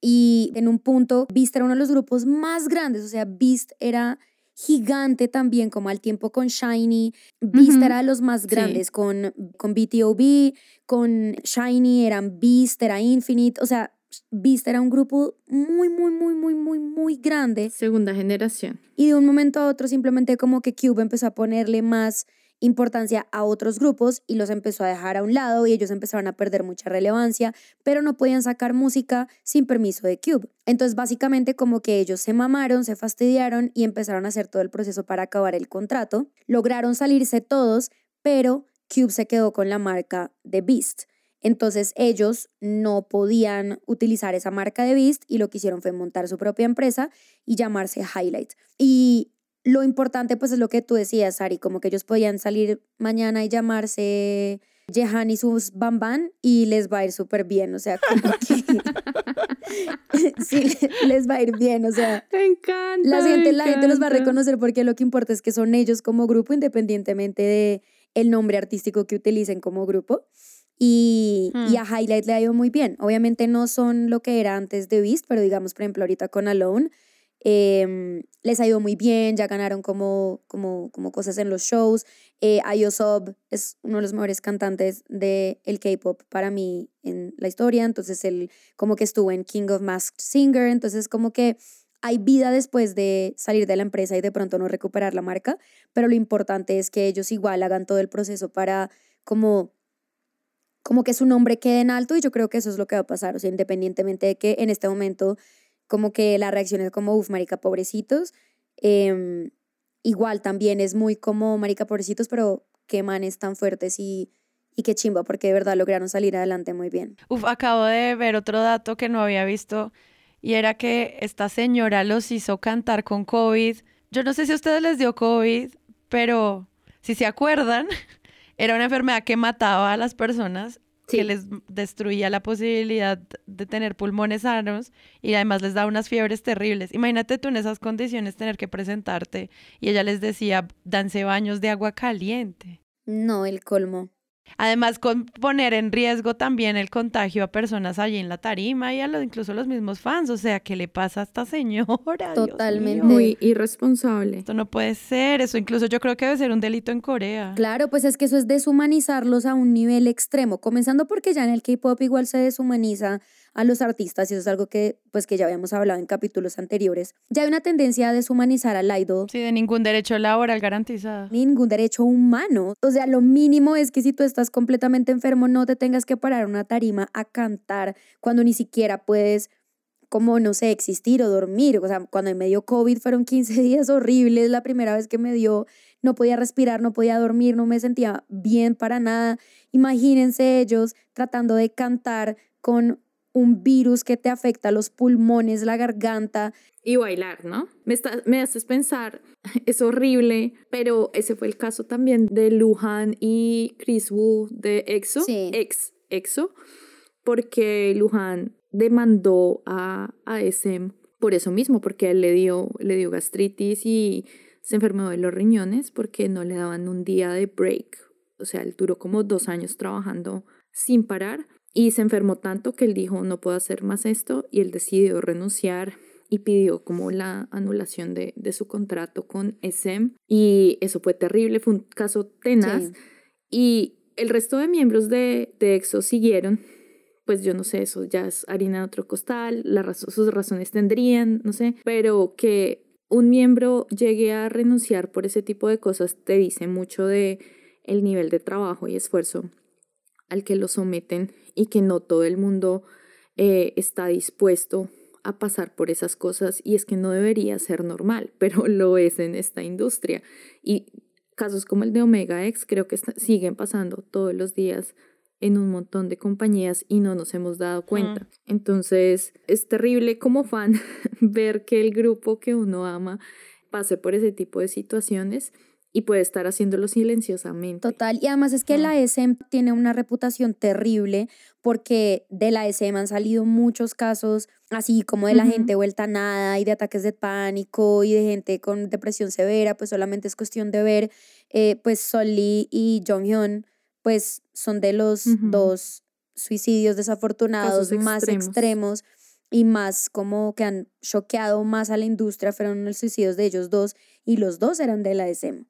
y en un punto Beast era uno de los grupos más grandes, o sea, Beast era gigante también, como al tiempo con Shiny. Beast era de los más grandes, con, con BTOB, con Shiny, eran Beast, era Infinite, o sea, Beast era un grupo muy, muy, muy, muy, muy, muy grande. Segunda generación. Y de un momento a otro simplemente como que Cube empezó a ponerle más importancia a otros grupos y los empezó a dejar a un lado y ellos empezaron a perder mucha relevancia, pero no podían sacar música sin permiso de Cube. Entonces básicamente como que ellos se mamaron, se fastidiaron y empezaron a hacer todo el proceso para acabar el contrato. Lograron salirse todos, pero Cube se quedó con la marca de Beast. Entonces ellos no podían utilizar esa marca de Beast y lo que hicieron fue montar su propia empresa y llamarse Highlight. Y lo importante pues es lo que tú decías, Ari, como que ellos podían salir mañana y llamarse Jehan y sus Bamban y les va a ir súper bien, o sea, como que sí, les va a ir bien, o sea, Me encanta. la gente, la gente los va a reconocer porque lo que importa es que son ellos como grupo, independientemente de el nombre artístico que utilicen como grupo. Y, y Hmm. a Highlight le ha ido muy bien. Obviamente no son lo que era antes de Beast, pero digamos, por ejemplo, ahorita con Alone, em, les ha ido muy bien, ya ganaron como, como, como cosas en los shows. Eh, Ayo Sub es uno de los mejores cantantes del el K-pop para mí en la historia, entonces él como que estuvo en King of Masked Singer, entonces como que hay vida después de salir de la empresa y de pronto no recuperar la marca, pero lo importante es que ellos igual hagan todo el proceso para como como que su nombre quede en alto y yo creo que eso es lo que va a pasar, o sea, independientemente de que en este momento como que la reacción es como, uff, marica, pobrecitos, em, igual también es muy como, marica, pobrecitos, pero qué manes tan fuertes y, y qué chimba, porque de verdad lograron salir adelante muy bien. Uf, acabo de ver otro dato que no había visto y era que esta señora los hizo cantar con COVID. Yo no sé si a ustedes les dio COVID, pero si se acuerdan, era una enfermedad que mataba a las personas, Sí. que les destruía la posibilidad de tener pulmones sanos y además les daba unas fiebres terribles. Imagínate tú en esas condiciones tener que presentarte y ella les decía, danse baños de agua caliente. No, el colmo. Además, con poner en riesgo también el contagio a personas allí en la tarima y a los, incluso a los mismos fans. O sea, ¿qué le pasa a esta señora? Totalmente. Muy irresponsable. Esto no puede ser. Eso incluso yo creo que debe ser un delito en Corea. Claro, pues es que eso es deshumanizarlos a un nivel extremo, comenzando porque ya en el K-pop igual se deshumaniza a los artistas y eso es algo que pues que ya habíamos hablado en capítulos anteriores. Ya hay una tendencia a deshumanizar al idol Sí, de ningún derecho laboral garantizado. ningún derecho humano. O sea, lo mínimo es que si tú estás completamente enfermo no te tengas que parar una tarima a cantar cuando ni siquiera puedes como, no sé, existir o dormir. O sea, cuando me dio COVID fueron 15 días horribles. La primera vez que me dio, no podía respirar, no podía dormir, no me sentía bien para nada. Imagínense ellos tratando de cantar con un virus que te afecta los pulmones, la garganta. Y bailar, ¿no? Me, está- me haces pensar, es horrible, pero ese fue el caso también de Luhan y Chris Wu de EXO, Sí. ex EXO, porque Luhan demandó a, a SM por eso mismo, porque él le dio, le dio gastritis y se enfermó de los riñones porque no le daban un día de break. O sea, él duró como dos años trabajando sin parar y se enfermó tanto que él dijo, no puedo hacer más esto y él decidió renunciar y pidió como la anulación de, de su contrato con SM y eso fue terrible, fue un caso tenaz Sí. y el resto de miembros de, de EXO siguieron, pues yo no sé, eso ya es harina de otro costal, la razo- sus razones tendrían, no sé, pero que un miembro llegue a renunciar por ese tipo de cosas te dice mucho de el nivel de trabajo y esfuerzo al que lo someten y que no todo el mundo eh, está dispuesto a pasar por esas cosas y es que no debería ser normal, pero lo es en esta industria. Y casos como el de Omega X creo que está- siguen pasando todos los días en un montón de compañías y no nos hemos dado cuenta. Entonces es terrible como fan ver que el grupo que uno ama pase por ese tipo de situaciones y puede estar haciéndolo silenciosamente. Total, y además es que Mm. la SM tiene una reputación terrible porque de la SM han salido muchos casos así como de la gente vuelta a nada y de ataques de pánico y de gente con depresión severa, pues solamente es cuestión de ver, eh, pues Sol Lee y Jonghyun, pues son de los dos suicidios desafortunados Casos más extremos. extremos y más como que han choqueado más a la industria fueron los suicidios de ellos dos y los dos eran de la SM.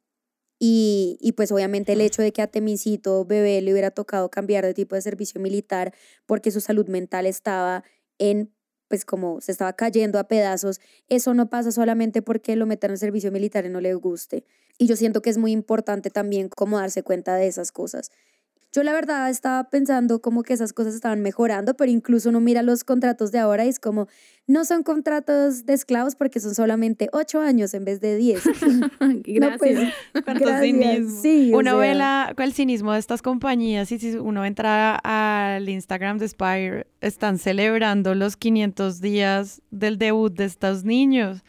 Y, y pues obviamente el hecho de que a Temisito bebé le hubiera tocado cambiar de tipo de servicio militar porque su salud mental estaba en, pues como se estaba cayendo a pedazos, eso no pasa solamente porque lo metan en servicio militar y no le guste. Y yo siento que es muy importante también como darse cuenta de esas cosas. Yo la verdad estaba pensando como que esas cosas estaban mejorando, pero incluso uno mira los contratos de ahora y es como, no son contratos de esclavos porque son solamente ocho años en vez de diez. Gracias. No, pues, Cuánto Gracias, cinismo. sí, uno ve la- el cinismo de estas compañías y si uno entra al Instagram de Spire, están celebrando los 500 días del debut de estos niños.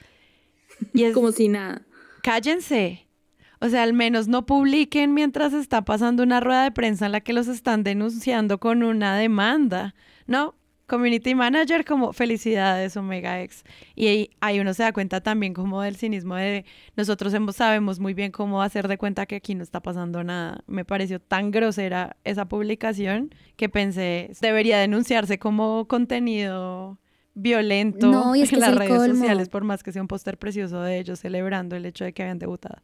Y es, Como si nada. cállense. O sea, al menos no publiquen mientras está pasando una rueda de prensa en la que los están denunciando con una demanda. No, community manager como felicidades Omega X. Y ahí, uno se da cuenta también como del cinismo de nosotros sabemos muy bien cómo hacer de cuenta que aquí no está pasando nada. Me pareció tan grosera esa publicación que pensé debería denunciarse como contenido violento en las redes sociales por más que sea un póster precioso de ellos celebrando el hecho de que habían debutado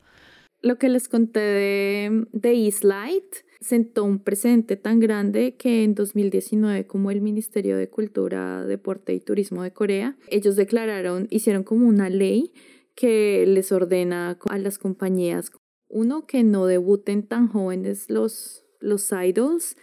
lo que les conté de, de East Light sentó un precedente tan grande que en 2019 como el Ministerio de Cultura, Deporte y Turismo de Corea, ellos declararon, hicieron como una ley que les ordena a las compañías, uno, que no debuten tan jóvenes los, los idols,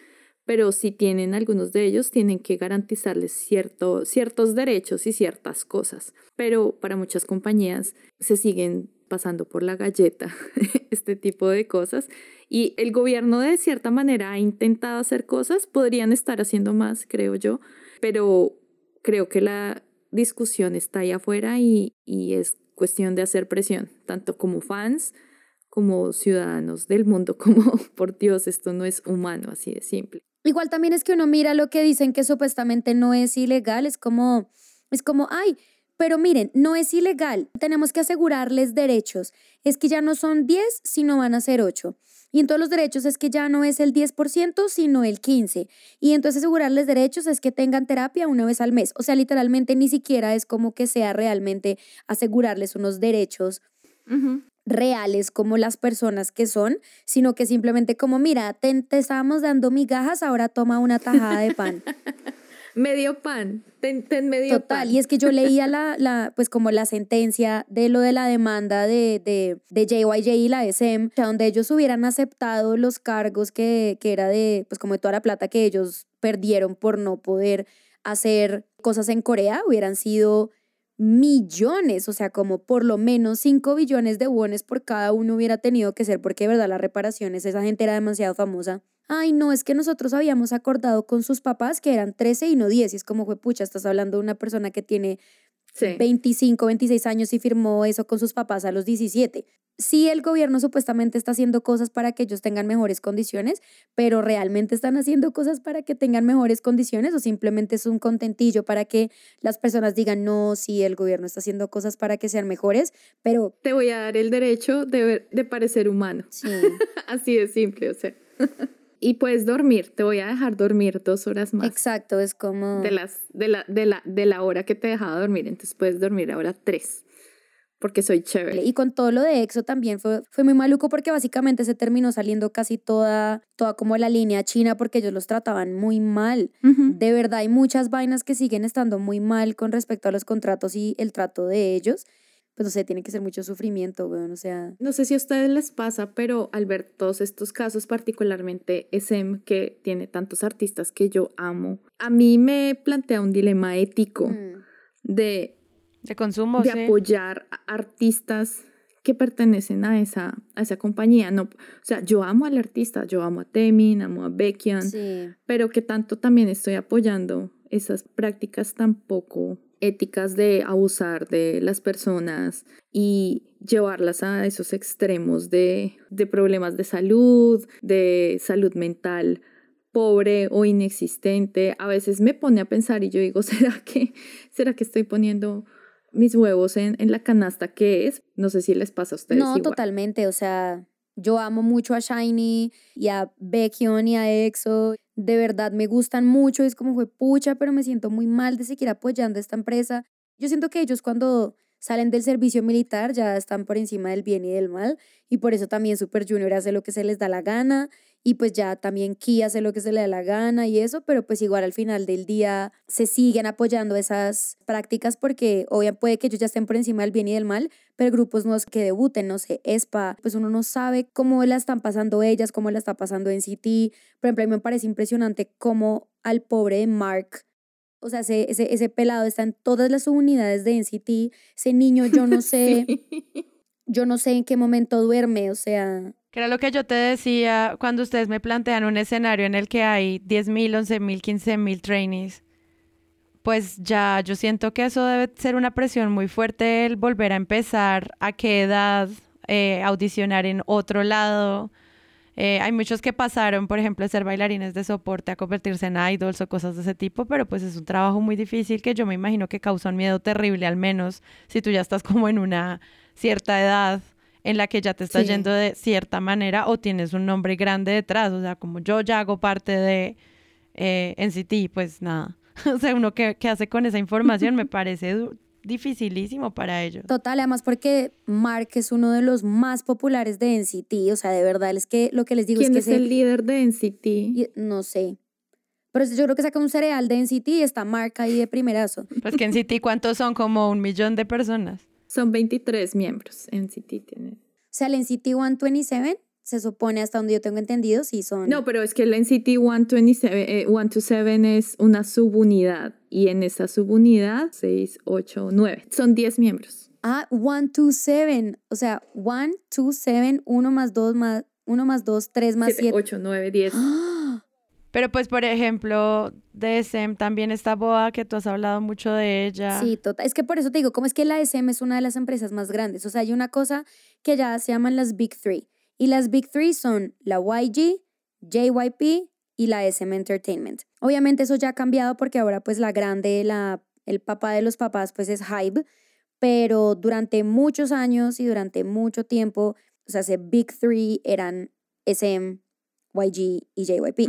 pero si tienen algunos de ellos, tienen que garantizarles cierto, ciertos derechos y ciertas cosas. Pero para muchas compañías se siguen pasando por la galleta este tipo de cosas. Y el gobierno de cierta manera ha intentado hacer cosas, podrían estar haciendo más, creo yo, pero creo que la discusión está ahí afuera y, y es cuestión de hacer presión, tanto como fans como ciudadanos del mundo, como por Dios, esto no es humano, así de simple. Igual también es que uno mira lo que dicen que supuestamente no es ilegal, es como, es como, ay, pero miren, no es ilegal, tenemos que asegurarles derechos. Es que ya no son 10, sino van a ser 8. Y en todos los derechos es que ya no es el 10%, sino el 15%. Y entonces asegurarles derechos es que tengan terapia una vez al mes. O sea, literalmente ni siquiera es como que sea realmente asegurarles unos derechos reales como las personas que son, sino que simplemente como, mira, te, te estábamos dando migajas, ahora toma una tajada de pan. medio pan, ten, medio Total, y es que yo leía la, la, pues como la sentencia de lo de la demanda de, de, de JYJ y la SM, donde ellos hubieran aceptado los cargos que, que era de, pues como de toda la plata que ellos perdieron por no poder hacer cosas en Corea, hubieran sido millones, o sea, como por lo menos 5 billones de wones por cada uno hubiera tenido que ser, porque de verdad las reparaciones, esa gente era demasiado famosa ay, no, es que nosotros habíamos acordado con sus papás que eran 13 y no 10. Y es como, pucha, estás hablando de una persona que tiene 25, 26 años y firmó eso con sus papás a los 17. Sí, el gobierno supuestamente está haciendo cosas para que ellos tengan mejores condiciones, pero ¿realmente están haciendo cosas para que tengan mejores condiciones o simplemente es un contentillo para que las personas digan, no, sí, el gobierno está haciendo cosas para que sean mejores, pero... Te voy a dar el derecho de, de parecer humano. Sí. Así de simple, o sea. y puedes dormir, te voy a dejar dormir dos horas más. Exacto, es como... De, las, de, la, de, la, de la hora que te dejaba dormir, entonces puedes dormir ahora tres, porque soy chévere. Y con todo lo de EXO también fue, fue muy maluco porque básicamente se terminó saliendo casi toda, toda como la línea china porque ellos los trataban muy mal. De verdad hay muchas vainas que siguen estando muy mal con respecto a los contratos y el trato de ellos pues no sé, tiene que ser mucho sufrimiento, weón, o sea. No sé si a ustedes les pasa, pero al ver todos estos casos, particularmente SM, que tiene tantos artistas que yo amo, a mí me plantea un dilema ético mm. de... De consumo, De apoyar a artistas que pertenecen a esa, a esa compañía. No, o sea, yo amo al artista, yo amo a Temin, amo a Beckian, pero que tanto también estoy apoyando esas prácticas tan poco éticas de abusar de las personas y llevarlas a esos extremos de, de problemas de salud, de salud mental pobre o inexistente. A veces me pone a pensar y yo digo, ¿será que, será que estoy poniendo mis huevos en, en la canasta que es? No sé si les pasa a ustedes. No, totalmente. O sea, yo amo mucho a Shiny y a Baekhyun y a EXO. De verdad me gustan mucho. Es como fue pucha, pero me siento muy mal de seguir apoyando a esta empresa. Yo siento que ellos cuando salen del servicio militar ya están por encima del bien y del mal y por eso también Super Junior hace lo que se les da la gana y pues ya también Kia hace lo que se le da la gana y eso, pero pues igual al final del día se siguen apoyando esas prácticas porque obviamente puede que ellos ya estén por encima del bien y del mal, pero grupos nuevos que debuten, no sé, ESPA, pues uno no sabe cómo la están pasando ellas, cómo la está pasando en City. Por ejemplo, a mí me parece impresionante cómo al pobre Mark o sea, ese, ese, ese, pelado está en todas las unidades de NCT. Ese niño, yo no sé, yo no sé en qué momento duerme, o sea, que era lo que yo te decía cuando ustedes me plantean un escenario en el que hay 10.000, 11.000, 15.000 trainees. Pues ya yo siento que eso debe ser una presión muy fuerte el volver a empezar, a qué edad, eh, audicionar en otro lado. Eh, hay muchos que pasaron, por ejemplo, de ser bailarines de soporte a convertirse en idols o cosas de ese tipo, pero pues es un trabajo muy difícil que yo me imagino que causa un miedo terrible, al menos si tú ya estás como en una cierta edad en la que ya te estás yendo de cierta manera o tienes un nombre grande detrás, o sea, como yo ya hago parte de eh, NCT, pues nada. o sea, uno que, hace con esa información me parece dificilísimo para ellos. Total, además porque Mark es uno de los más populares de NCT, o sea, de verdad, es que lo que les digo es que... es el líder de NCT? No sé. Pero yo creo que saca un cereal de NCT y está Mark ahí de primerazo. Pues que NCT, ¿cuántos son? Como un millón de personas. Son 23 miembros. NCT tiene. O sea, el NCT 127 se supone hasta donde yo tengo entendido, sí son. No, pero es que el NCT 127, 127 es una subunidad y en esa subunidad 6, 8, 9. Son 10 miembros. Ah, 127. O sea, 1, 2, 7, 1 más 2 más 1 más 2, 3 más 7. 8, 9, 10. Pero pues, por ejemplo, DSM también está Boa, que tú has hablado mucho de ella. Sí, total. Es que por eso te digo, como es que la DSM es una de las empresas más grandes. O sea, hay una cosa que ya se llaman las Big Three. Y las Big Three son la YG, JYP y la SM Entertainment. Obviamente eso ya ha cambiado porque ahora pues la grande, la, el papá de los papás pues es Hybe, pero durante muchos años y durante mucho tiempo, o sea, ese Big Three eran SM, YG y JYP.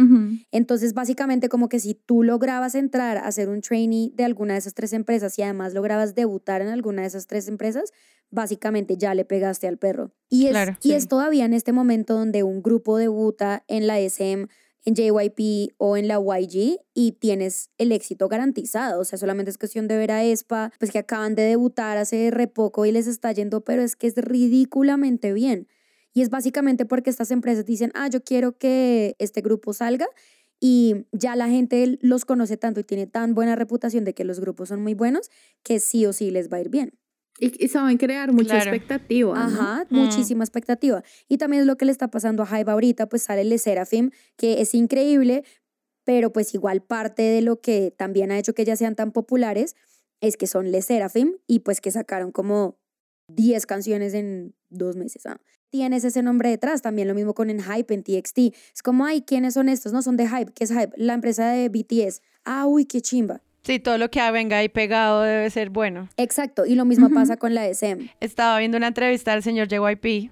Entonces, básicamente como que si tú lograbas entrar a ser un trainee de alguna de esas tres empresas y además lograbas debutar en alguna de esas tres empresas, básicamente ya le pegaste al perro. Y es, y es todavía en este momento donde un grupo debuta en la SM, en JYP o en la YG y tienes el éxito garantizado. O sea, solamente es cuestión de ver a ESPA, pues que acaban de debutar hace re poco y les está yendo, pero es que es ridículamente bien. Y es básicamente porque estas empresas dicen, ah, yo quiero que este grupo salga y ya la gente los conoce tanto y tiene tan buena reputación de que los grupos son muy buenos que sí o sí les va a ir bien. Y, saben crear mucha expectativa. Ajá, mm. muchísima expectativa. Y también es lo que le está pasando a Jaiba ahorita, pues sale el Serafim, que es increíble, pero pues igual parte de lo que también ha hecho que ellas sean tan populares es que son Le Serafim y pues que sacaron como 10 canciones en dos meses. ¿ah? Tienes ese nombre detrás, también lo mismo con en Hype, en TXT. Es como, ay, ¿quiénes son estos? No, son de Hype. ¿Qué es Hype? La empresa de BTS. Ah, uy, qué chimba. Sí, todo lo que venga ahí pegado debe ser bueno. Exacto, y lo mismo pasa con la SM. Estaba viendo una entrevista del señor JYP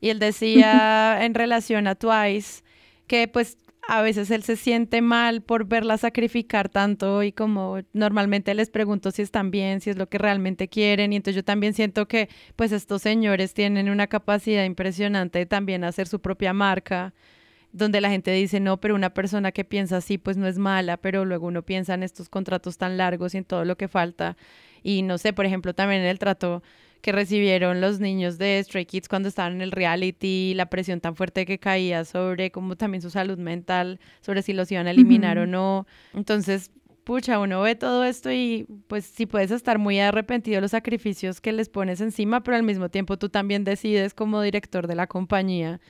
y él decía en relación a Twice que pues a veces él se siente mal por verla sacrificar tanto y como normalmente les pregunto si están bien, si es lo que realmente quieren y entonces yo también siento que pues estos señores tienen una capacidad impresionante de también hacer su propia marca donde la gente dice, no, pero una persona que piensa así, pues no es mala, pero luego uno piensa en estos contratos tan largos y en todo lo que falta. Y no sé, por ejemplo, también en el trato que recibieron los niños de Stray Kids cuando estaban en el reality, la presión tan fuerte que caía sobre como también su salud mental, sobre si los iban a eliminar o no. Entonces, pucha, uno ve todo esto y pues sí puedes estar muy arrepentido de los sacrificios que les pones encima, pero al mismo tiempo tú también decides como director de la compañía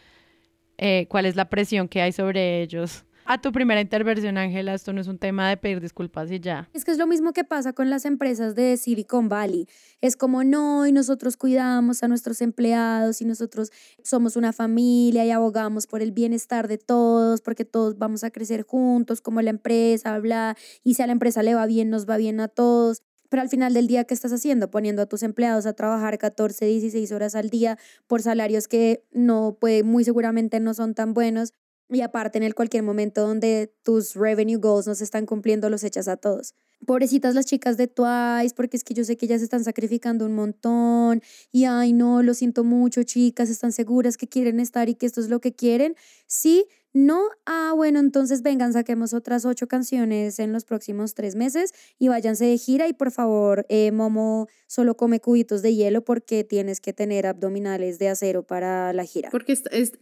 eh, cuál es la presión que hay sobre ellos a tu primera intervención, Ángela, esto no es un tema de pedir disculpas y ya. Es que es lo mismo que pasa con las empresas de Silicon Valley. Es como, no, y nosotros cuidamos a nuestros empleados y nosotros somos una familia y abogamos por el bienestar de todos, porque todos vamos a crecer juntos, como la empresa, bla, y si a la empresa le va bien, nos va bien a todos. Pero al final del día, ¿qué estás haciendo? Poniendo a tus empleados a trabajar 14, 16 horas al día por salarios que no, puede, muy seguramente no son tan buenos. Y aparte, en el cualquier momento donde tus revenue goals no se están cumpliendo, los echas a todos. Pobrecitas las chicas de Twice, porque es que yo sé que ellas están sacrificando un montón. Y ay, no, lo siento mucho, chicas, están seguras que quieren estar y que esto es lo que quieren. Sí, no, ah, bueno, entonces vengan, saquemos otras ocho canciones en los próximos tres meses y váyanse de gira. Y por favor, eh, Momo solo come cubitos de hielo porque tienes que tener abdominales de acero para la gira. Porque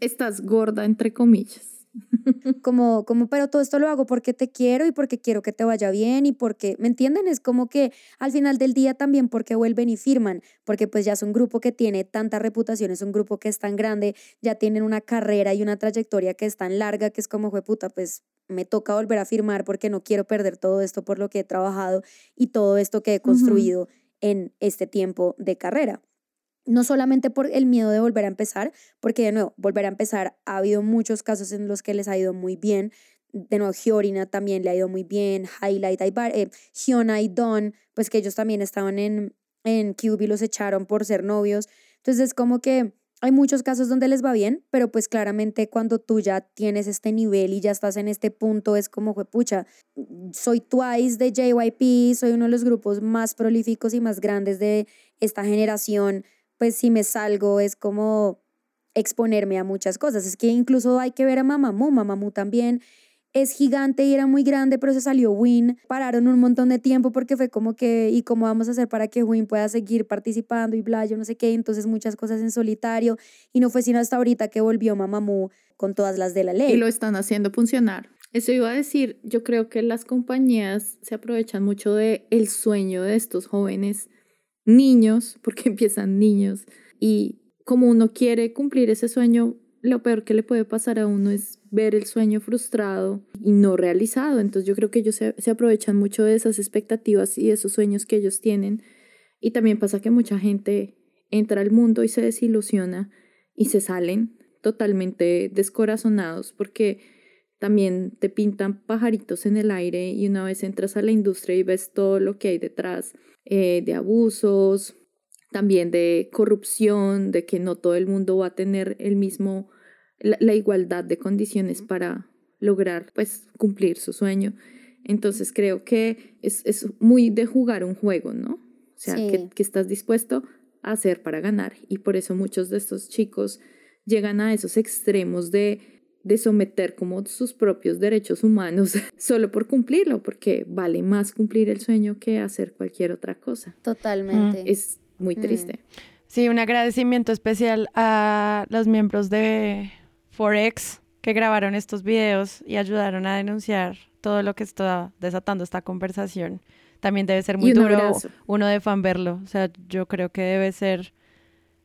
estás gorda, entre comillas. como, como, pero todo esto lo hago porque te quiero y porque quiero que te vaya bien y porque, ¿me entienden? Es como que al final del día también porque vuelven y firman, porque pues ya es un grupo que tiene tanta reputación, es un grupo que es tan grande, ya tienen una carrera y una trayectoria que es tan larga que es como, puta, pues me toca volver a firmar porque no quiero perder todo esto por lo que he trabajado y todo esto que he construido en este tiempo de carrera. No solamente por el miedo de volver a empezar, porque de nuevo, volver a empezar, ha habido muchos casos en los que les ha ido muy bien. De nuevo, Giorina también le ha ido muy bien, Highlight, eh, Hyuna y Don, pues que ellos también estaban en, en Cube y los echaron por ser novios. Entonces es como que hay muchos casos donde les va bien, pero pues claramente cuando tú ya tienes este nivel y ya estás en este punto, es como, pucha, soy Twice de JYP, soy uno de los grupos más prolíficos y más grandes de esta generación, pues si me salgo es como exponerme a muchas cosas. Es que incluso hay que ver a Mamamoo, Mamamoo también es gigante y era muy grande, pero se salió Win. Pararon un montón de tiempo porque fue como que, ¿y cómo vamos a hacer para que Win pueda seguir participando y bla, yo no sé qué? Entonces muchas cosas en solitario. Y no fue sino hasta ahorita que volvió Mamamoo con todas las de la ley. Y lo están haciendo funcionar. Eso iba a decir, yo creo que las compañías se aprovechan mucho de el sueño de estos jóvenes niños, porque empiezan niños, y como uno quiere cumplir ese sueño, lo peor que le puede pasar a uno es ver el sueño frustrado y no realizado. Entonces yo creo que ellos se, aprovechan mucho de esas expectativas y esos sueños que ellos tienen. Y también pasa que mucha gente entra al mundo y se desilusiona y se salen totalmente descorazonados porque también te pintan pajaritos en el aire y una vez entras a la industria y ves todo lo que hay detrás eh, de abusos, también de corrupción, de que no todo el mundo va a tener el mismo la, igualdad de condiciones para lograr pues cumplir su sueño. Entonces creo que es, es muy de jugar un juego, ¿no? O sea, que, que, estás dispuesto a hacer para ganar. Y por eso muchos de estos chicos llegan a esos extremos de, de someter como sus propios derechos humanos solo por cumplirlo, porque vale más cumplir el sueño que hacer cualquier otra cosa. Totalmente. Es muy triste. Mm. Sí, un agradecimiento especial a los miembros de Forex que grabaron estos videos y ayudaron a denunciar todo lo que está desatando esta conversación. También debe ser muy duro uno de fan verlo. O sea, yo creo que debe ser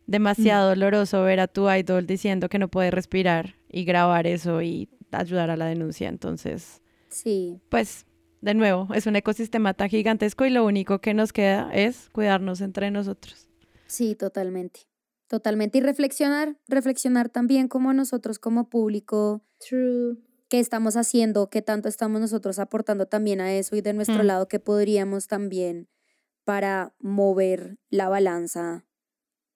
demasiado mm. doloroso ver a tu idol diciendo que no puede respirar y grabar eso y ayudar a la denuncia. Entonces, sí. Pues, de nuevo, es un ecosistema tan gigantesco y lo único que nos queda es cuidarnos entre nosotros. Sí, totalmente. Totalmente. Y reflexionar, reflexionar también como nosotros como público. True. ¿Qué estamos haciendo? ¿Qué tanto estamos nosotros aportando también a eso? Y de nuestro mm. lado, ¿qué podríamos también para mover la balanza?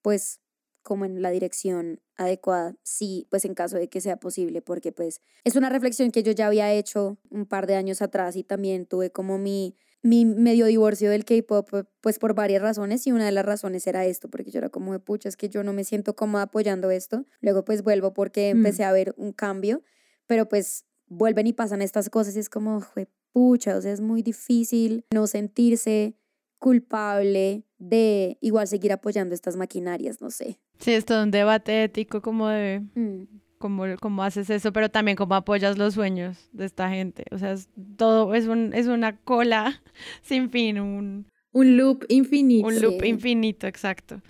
Pues como en la dirección adecuada, sí, pues en caso de que sea posible, porque pues es una reflexión que yo ya había hecho un par de años atrás y también tuve como mi mi medio divorcio del K-pop, pues por varias razones, y una de las razones era esto, porque yo era como de pucha, es que yo no me siento cómoda apoyando esto. Luego, pues vuelvo porque mm. empecé a ver un cambio, pero pues vuelven y pasan estas cosas, y es como, pucha, o sea, es muy difícil no sentirse culpable de igual seguir apoyando estas maquinarias, no sé. Sí, es todo un debate ético como de mm cómo, haces eso, pero también cómo apoyas los sueños de esta gente. O sea, es, todo es, un, es una cola sin fin, un, un loop infinito. Un loop infinito, exacto.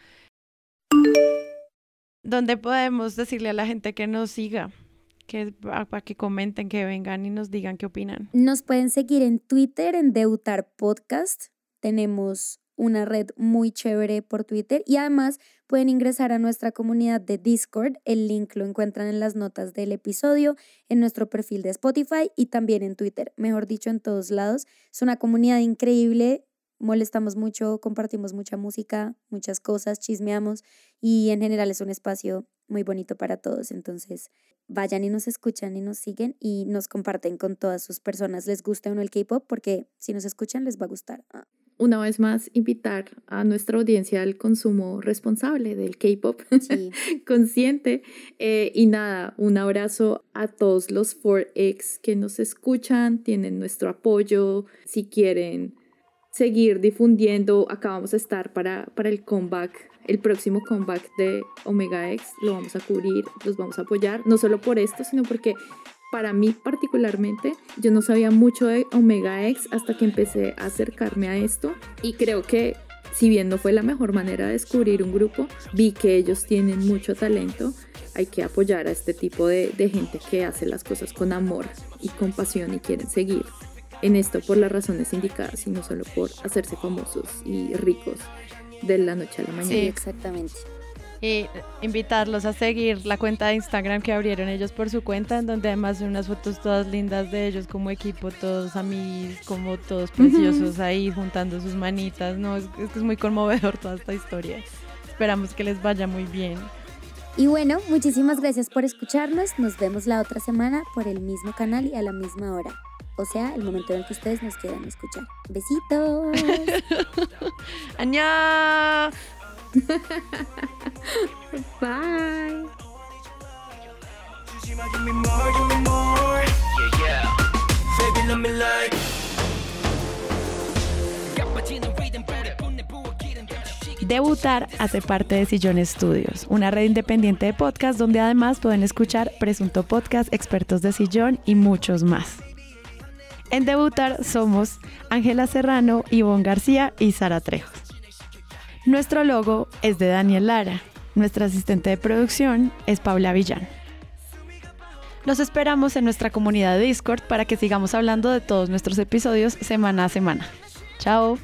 ¿Dónde podemos decirle a la gente que nos siga? Que, para que comenten, que vengan y nos digan qué opinan. Nos pueden seguir en Twitter, en Deutar Podcast. Tenemos una red muy chévere por Twitter y además pueden ingresar a nuestra comunidad de Discord. El link lo encuentran en las notas del episodio, en nuestro perfil de Spotify y también en Twitter, mejor dicho, en todos lados. Es una comunidad increíble, molestamos mucho, compartimos mucha música, muchas cosas, chismeamos y en general es un espacio muy bonito para todos. Entonces, vayan y nos escuchan y nos siguen y nos comparten con todas sus personas, les guste o no el K-pop, porque si nos escuchan les va a gustar. Ah una vez más invitar a nuestra audiencia al consumo responsable del K-pop, consciente. Eh, y nada, un abrazo a todos los 4X que nos escuchan, tienen nuestro apoyo. Si quieren seguir difundiendo, acá vamos a estar para, para el comeback, el próximo comeback de Omega X. Lo vamos a cubrir, los vamos a apoyar, no solo por esto, sino porque para mí particularmente, yo no sabía mucho de Omega X hasta que empecé a acercarme a esto y creo que si bien no fue la mejor manera de descubrir un grupo, vi que ellos tienen mucho talento. Hay que apoyar a este tipo de, de gente que hace las cosas con amor y con pasión y quieren seguir en esto por las razones indicadas y no solo por hacerse famosos y ricos de la noche a la mañana. Sí, exactamente. Y invitarlos a seguir la cuenta de Instagram que abrieron ellos por su cuenta, en donde además hay unas fotos todas lindas de ellos como equipo, todos amigos, como todos preciosos ahí juntando sus manitas. No, es, es, es muy conmovedor toda esta historia. Esperamos que les vaya muy bien. Y bueno, muchísimas gracias por escucharnos. Nos vemos la otra semana por el mismo canal y a la misma hora. O sea, el momento en el que ustedes nos quieran escuchar. Besitos. ¡Añá! Bye. Debutar hace parte de Sillón Estudios, una red independiente de podcast donde además pueden escuchar Presunto Podcast, Expertos de Sillón y muchos más. En Debutar somos Ángela Serrano, Ivonne García y Sara Trejos. Nuestro logo es de Daniel Lara. Nuestra asistente de producción es Paula Villán. Los esperamos en nuestra comunidad de Discord para que sigamos hablando de todos nuestros episodios semana a semana. Chao.